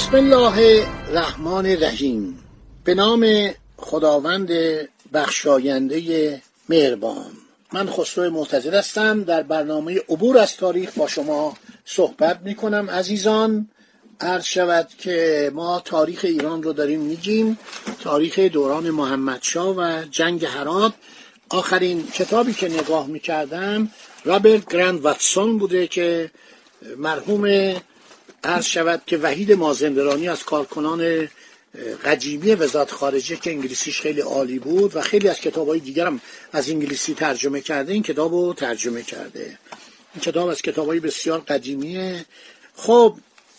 بسم الله الرحمن الرحیم. به نام خداوند بخشاینده مهربان. من خسرو معتزد هستم. در برنامه عبور از تاریخ با شما صحبت می کنم عزیزان عرض شود که ما تاریخ ایران رو داریم میگیم. تاریخ دوران محمدشاه و جنگ هرات. آخرین کتابی که نگاه می‌کردم رابرت گرند واتسون بوده که مرحوم عرض شود که وحید مازندرانی از کارکنان قدیمی وزارت خارجه که انگلیسیش خیلی عالی بود و خیلی از کتاب های دیگر هم از انگلیسی ترجمه کرده این کتاب رو ترجمه کرده. این کتاب از کتاب های بسیار قدیمیه. خب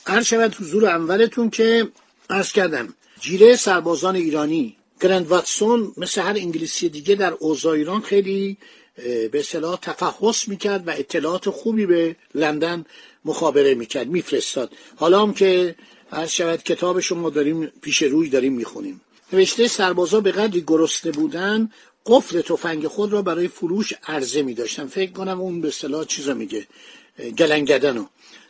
عرض شود حضور اولتون که عرض کردم جیره سربازان ایرانی گرند واتسون مثل هر انگلیسی دیگه در اوضاع ایران خیلی به اصطلاح تفحص می‌کرد و اطلاعات خوبی به لندن مخابره می‌کرد میفرستاد. حالا هم که هر شود کتابش ما داریم پیش روی داریم می‌خونیم. نوشته سربازا به قدری گرسنه بودن قفل تفنگ خود را برای فروش عرضه می داشتن فکر کنم اون به اصطلاح چیز میگه گلنگدنو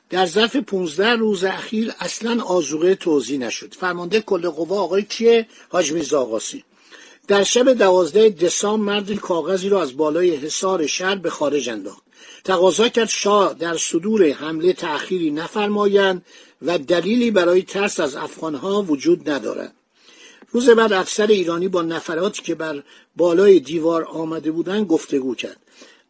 در ظرف 15 روز اخیر اصلا آزوقه توضیح نشد. فرمانده کل قوا آقای کیه؟ حاج میرزا آقاسی. در شب دوازده دسامبر مردی کاغذی را از بالای حصار شهر به خارج انداخت. تقاضا کرد شاه در صدور حمله تأخیری نفرمایند و دلیلی برای ترس از افغانها وجود ندارد. روز بعد افسر ایرانی با نفراتی که بر بالای دیوار آمده بودند گفتگو کرد.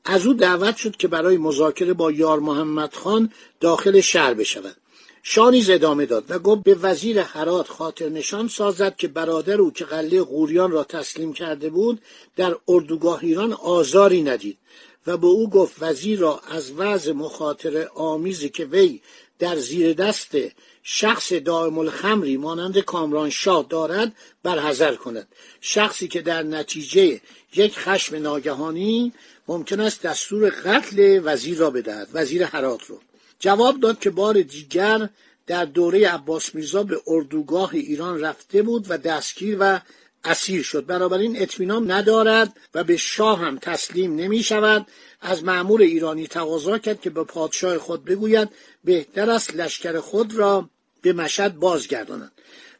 از او دعوت شد که برای مذاکره با یار محمد خان داخل شهر بشود. شاه نیز ادامه داد و گفت به وزیر حرات خاطر نشان سازد که برادر او که قله غوریان را تسلیم کرده بود در اردوگاه ایران آزاری ندید. و به او گفت وزیر را از وضع مخاطر آمیزی که وی در زیر دست شخص دائم الخمری مانند کامران شاه دارد برحضر کند. شخصی که در نتیجه یک خشم ناگهانی ممکن است دستور قتل وزیر را بدهد وزیر حرات رو. جواب داد که بار دیگر در دوره عباس میرزا به اردوگاه ایران رفته بود و دستگیر و اسیر شد. بنابراین اطمینان ندارد و به شاه هم تسلیم نمی شود. از معمور ایرانی تقاضا کرد که به پادشاه خود بگوید بهتر است لشکر خود را به مشهد بازگرداند.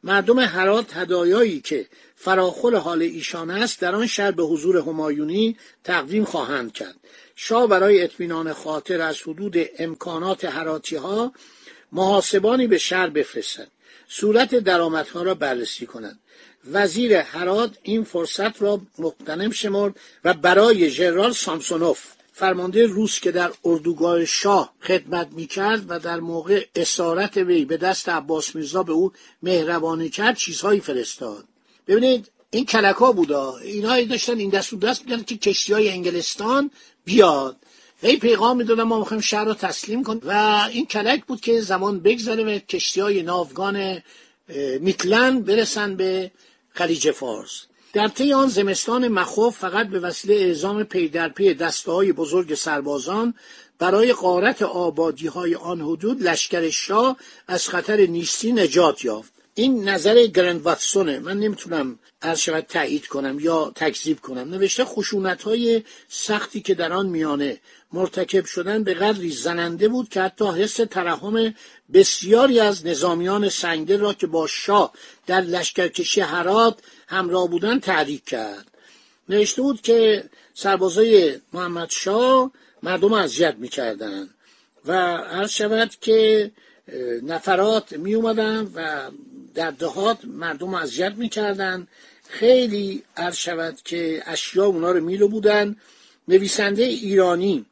مردم هرات هدایایی که فراخور حال ایشان است در آن شهر به حضور همایونی تقدیم خواهند کرد. شاه برای اطمینان خاطر از حدود امکانات هراتی ها محاسبانی به شهر بفرستد. صورت درآمدها را بررسی کنند وزیر هرات این فرصت را مقتنم شمرد و برای ژنرال سامسونوف فرمانده روس که در اردوگاه شاه خدمت می‌کرد و در موقع اسارت وی به دست عباس میرزا به او مهربانی کرد چیزهایی فرستاد. ببینید این کلکا بودا اینها داشتن این دست دست می‌کردن که کشتی های انگلستان بیاد. هی پیغام می‌دادن ما می‌خوایم شهر رو تسلیم کن. و این کلک بود که زمان بگذره و کشتی های ناوگان میتلند برسن به خلیج فارس. در طی آن زمستان مخوف فقط به وسیله اعزام پی در پی دسته های بزرگ سربازان برای قارت آبادی های آن حدود لشکر شاه از خطر نیستی نجات یافت. این نظر گرند واتسونه. من نمی‌تونم از شود تایید کنم یا تکذیب کنم. نوشته خشونت های سختی که در آن میانه مرتکب شدن به قدری زننده بود که حتی حس ترحم بسیاری از نظامیان سنگدل را که با شاه در لشکرکشی هرات همراه بودن تحریک کرد. نوشته بود که سربازای محمد شاه مردم اذیت می‌کردند و عرض شود که نفرات می اومدن و در دهات مردم اذیت می‌کردن. خیلی عرض شود که اشیا اونا رو میلو بودن. نویسنده ایرانی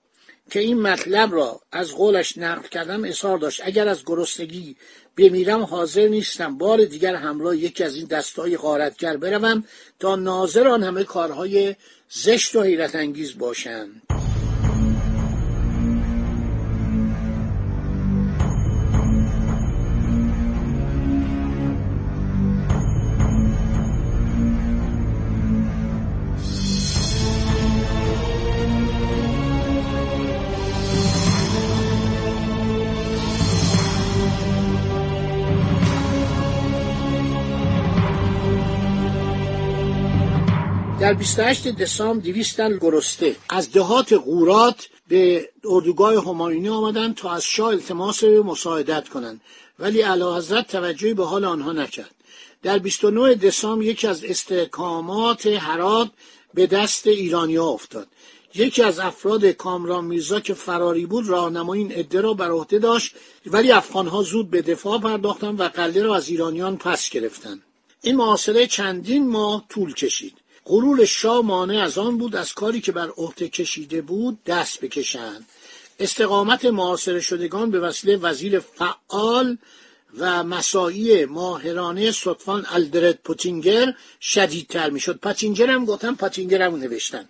که این مطلب را از قولش نقل کردم اصرار داشت. اگر از گرسنگی بمیرم حاضر نیستم. بار دیگر همراه یکی از این دستای غارتگر بروم تا ناظر آن همه کارهای زشت و حیرت انگیز باشند. در 28 دسامبر 200 تن گرسته. از دهات قورات به اردوگاه همایونی آمدند تا از شاه التماس مساعدت کنند ولی اعلی حضرت توجهی به حال آنها نکرد. در 29 دسامبر یکی از استحکامات هرات به دست ایرانیا افتاد. یکی از افراد کامران میرزا که فراری بود راهنمای این عده را بر عهده داشت ولی افغانها زود به دفاع پرداختند و قلعه را از ایرانیان پس گرفتند این محاصره چندین ماه طول کشید. غرور شاه مانع از آن بود از کاری که بر عهده کشیده بود دست بکشند. استقامت معاصره شدگان به وسیله وزیر فعال و مساعی ماهرانه صدفان الدرد پوتینگر شدیدتر می‌شد. پاتینگر هم گفتن پاتینگر هم نوشتن.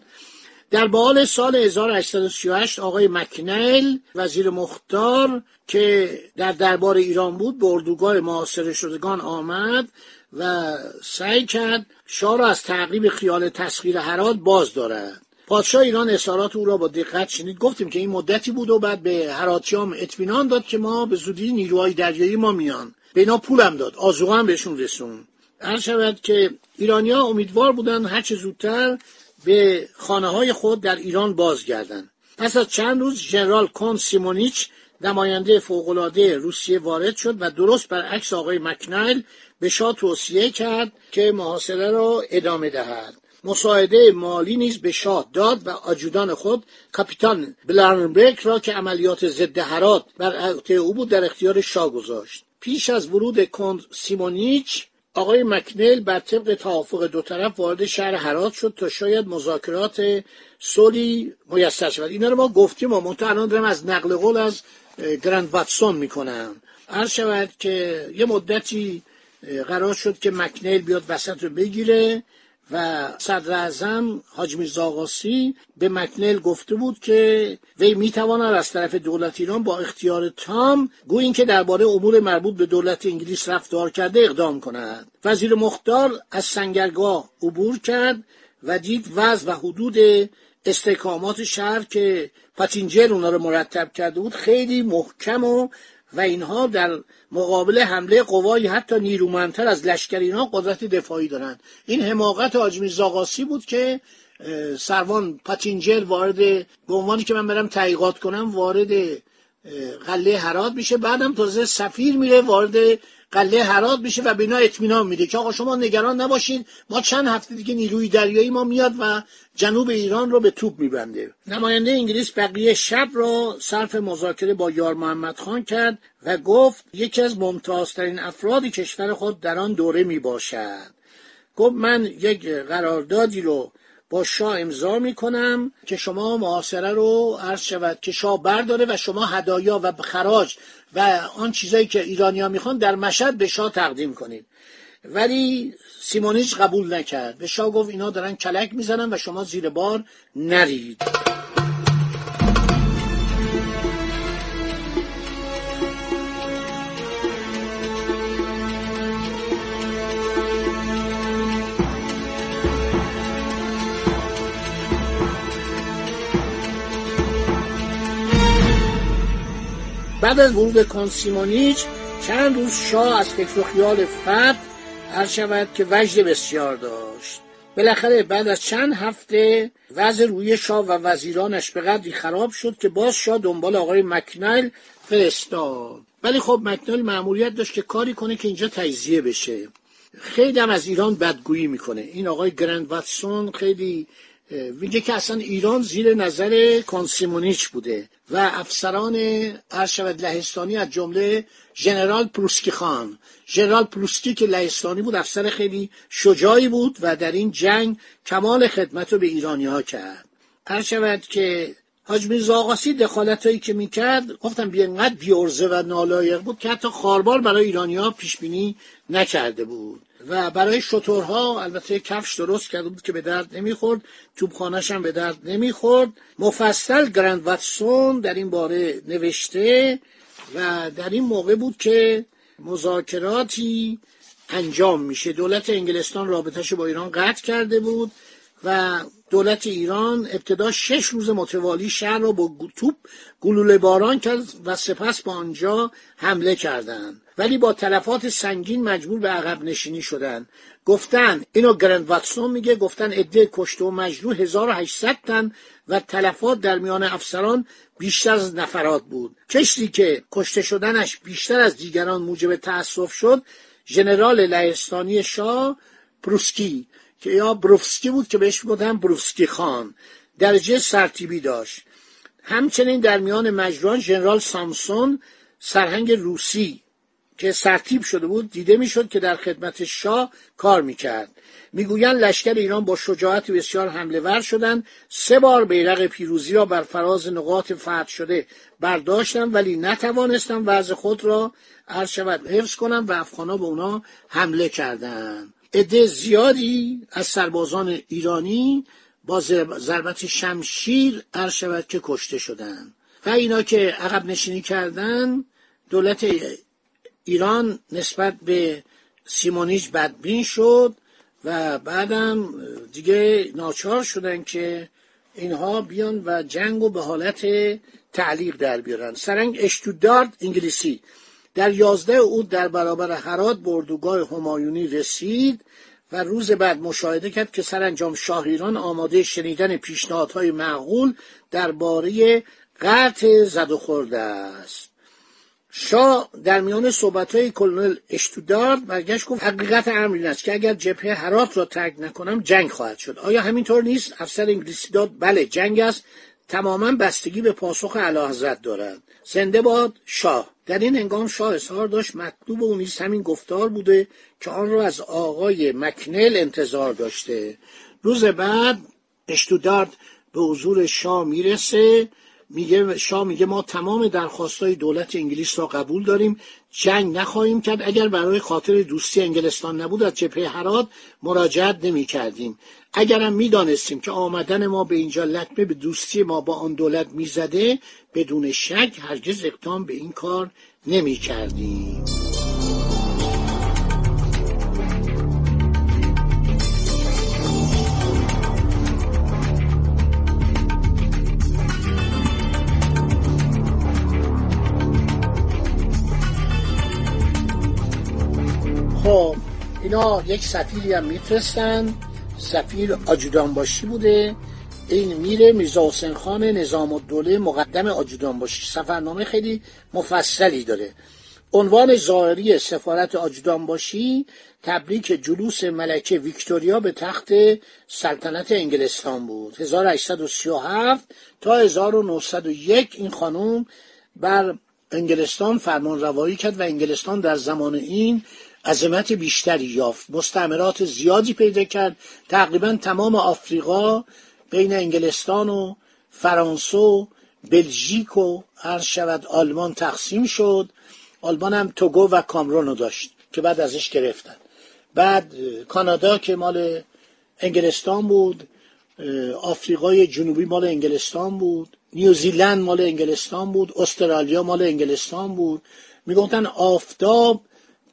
در بال سال 1838 آقای مکنیل وزیر مختار که در دربار ایران بود به اردوگاه معاصره شدگان آمد. و سعی کرد شاه را از تعقیب خیال تسخیر هرات باز دارد. پادشاه ایران اظهارات او را با دقت شنید. گفتیم که این مدتی بود و بعد به هراتیام اطمینان داد که ما به زودی نیروهای دریایی ما میان. به اینا پولم داد. آزوغه هم بهشون رسون هر شود که ایرانیا امیدوار بودن هرچه زودتر به خانه های خود در ایران بازگردند. پس از چند روز ژنرال کون سیمونیچ نماینده فوقالعاده روسیه وارد شد و درست برعکس آقای مکنایل به شاه توصیه کرد که محاصره را ادامه دهد. مساعده مالی نیز به شاه داد و آجودان خود کاپیتان بلارنبرگ را که عملیات ضد هرات بر عهده او بود در اختیار شاه گذاشت. پیش از ورود کند سیمونیچ آقای مکنیل بر طبق توافق دو طرف وارد شهر هرات شد تا شاید مذاکرات صلحی میسر شود. اینا رو ما گفتیم و الان دارم از نقل قول از گرند واتسون می‌کنم. عرض شود که یه مدتی قرار شد که مکنیل بیاد وسط رو بگیره و صدر اعظم حاج میرزا به مکنیل گفته بود که وی می‌تواند از طرف دولت ایران با اختیار تام گویا اینکه درباره امور مربوط به دولت انگلیس رفتار کرده اقدام کند. وزیر مختار از سنگرگاه عبور کرد و دید وضع و حدود استحکامات شهر که پاتینجر اونا رو مرتب کرده بود خیلی محکم و و اینها در مقابل حمله قوای حتی نیرومندتر از لشکر اینها قدرت دفاعی دارند. این حماقت آجمی زاغاسی بود که سروان پاتینجر وارد به عنوانی که من برم تحقیقات کنم وارد قله هرات میشه. بعدم تازه سفیر میره وارد قله هرات میشه و بنا اطمینان میده که آقا شما نگران نباشین ما چند هفته دیگه نیروی دریایی ما میاد و جنوب ایران رو به توپ میبنده. نماینده انگلیس بقیه شب را صرف مذاکره با یار محمد خان کرد و گفت یکی از ممتازترین افراد کشور خود در آن دوره می‌باشد. گفت من یک قراردادی رو با شاه امضا می‌کنم که شما محاصره رو عرض شود که شاه برداره و شما هدایا و خراج و آن چیزایی که ایرانیا می‌خوان در مشهد به شاه تقدیم کنید. ولی سیمونیچ قبول نکرد. به شاه گفت اینا دارن کلک می‌زنن و شما زیر بار نرید. بعد از ورود کانسیمونیچ چند روز شاه از فکر و خیال فرد هر شود که وجد بسیار داشت. بالاخره بعد از چند هفته وضع روی شاه و وزیرانش به قدری خراب شد که باز شاه دنبال آقای مکنایل فرستاد. ولی خب مکنایل معمولیت داشت که کاری کنه که اینجا تجزیه بشه. خیلی هم از ایران بدگویی می‌کنه. این آقای گرند واتسون خیلی میگه که اصلا ایران زیر نظر کانسیمونیچ بوده و افسران ارشد لهستانی از جمله ژنرال پروسکی خان. ژنرال پروسکی که لهستانی بود افسر خیلی شجاعی بود و در این جنگ کمال خدمت رو به ایرانی ها کرد. هر شود که حاج میرزا آقاسی دخالت هایی که می‌کرد گفتم بی انقدر بیارزه و نالایق بود که حتی خاربار برای ایرانی ها پیش بینی نکرده بود. و برای شطورها البته کفش درست کرده بود که به درد نمی‌خورد. توبخانهش هم به درد نمی‌خورد. مفصل گرند واتسون در این باره نوشته و در این موقع بود که مذاکراتی انجام میشه. دولت انگلستان رابطهش با ایران قطع کرده بود و دولت ایران ابتدا شش روز متوالی شهر را با توپ گلوله باران کرد و سپس با آنجا حمله کردند. ولی با تلفات سنگین مجبور به عقب نشینی شدند گفتن اینو گرند واتسون میگه گفتن عده کشته و مجروح 1800 تن و تلفات در میان افسران بیشتر از نفرات بود. کشتی که کشته شدنش بیشتر از دیگران موجب تأسف شد ژنرال لهستانی شاه پروسکی که یا بروفسکی بود که بهش بودن بروفسکی خان درجه سرتیبی داشت. همچنین در میان مجروحان ژنرال سامسون سرهنگ روسی که سرتیب شده بود دیده می‌شد که در خدمت شاه کار می‌کرد. می‌گویند لشکر ایران با شجاعت بسیار حمله ور شدند. سه بار بیرق پیروزی را بر فراز نقاط فتح شده برداشتند ولی نتوانستند وضع خود را عرض شود حفظ کنند و افغانها به اونا حمله کردند. عده زیادی از سربازان ایرانی با ضربت شمشیر عرض شود که کشته شدند. و اینا که عقب نشینی کردند دولت ایران نسبت به سیمونیج بدبین شد و بعدم دیگه ناچار شدن که اینها بیان و جنگ و به حالت تعلیق در بیارن. سرنگ اشتودارد انگلیسی. در یازده او در برابر هرات به اردوگاه همایونی رسید و روز بعد مشاهده کرد که سرانجام شاه ایران آماده شنیدن پیشنهادهای معقول درباره قطع زد و خورده است. شاه در میان صحبتهای کلونل اشتودارد برگشت گفت حقیقت امر این است که اگر جبهه هرات را ترک نکنم جنگ خواهد شد. آیا همینطور نیست؟ افسر انگلیسی داد بله جنگ است. تماما بستگی به پاسخ اعلیحضرت دارد. زنده باد شاه. در این انگام شاه اظهار داشت مطلوب او نیز همین گفتار بوده که آن را از آقای مکنل انتظار داشته. روز بعد اشتودارد به حضور شاه می‌رسه. میگه شاه میگه ما تمام درخواستای دولت انگلیس را قبول داریم. جنگ نخواهیم کرد. اگر برای خاطر دوستی انگلستان نبود از جبهه هرات مراجعت نمی کردیم اگرم می‌دانستیم که آمدن ما به اینجا لطمه به دوستی ما با آن دولت می‌زده بدون شک هرگز اقدام به این کار نمی کردیم. یک سفیری هم میفرستن. سفیر آجودان باشی بوده. این میره میرزا حسین خان نظام الدوله مقدم آجودان باشی سفرنامه خیلی مفصلی داره. عنوان ظاهری سفارت آجودان باشی تبریک جلوس ملکه ویکتوریا به تخت سلطنت انگلستان بود. 1837 تا 1901 این خانم بر انگلستان فرمان روایی کرد و انگلستان در زمان این عظمت بیشتری یافت. مستعمرات زیادی پیدا کرد. تقریبا تمام آفریقا بین انگلستان و فرانسه و بلژیک و هر شود آلمان تقسیم شد. آلمان هم توگو و کامرون رو داشت که بعد ازش گرفتن. بعد کانادا که مال انگلستان بود آفریقای جنوبی مال انگلستان بود نیوزیلند مال انگلستان بود استرالیا مال انگلستان بود. می‌گفتن آفتاب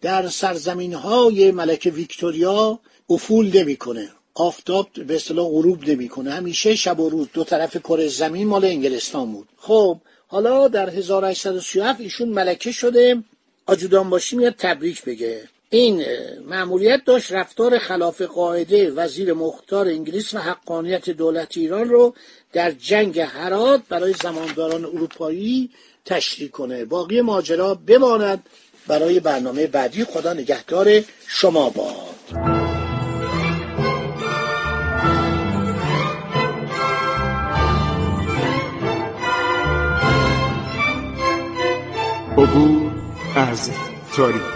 در سرزمین های ملکه ویکتوریا افول نمی‌کنه. آفتاب به اصطلاح غروب نمی‌کنه. همیشه شب و روز دو طرف کره زمین مال انگلستان بود. خب حالا در 1837 ایشون ملکه شده. آجودان باشی میاد تبریک بگه. این معمولیت داشت رفتار خلاف قاعده وزیر مختار انگلیس و حقانیت دولت ایران رو در جنگ هرات برای زمانداران اروپایی تشریح کنه. باقی ماجرا بماند. برای برنامه بعدی خدا نگهدار شما باد. عبور از تاریخ.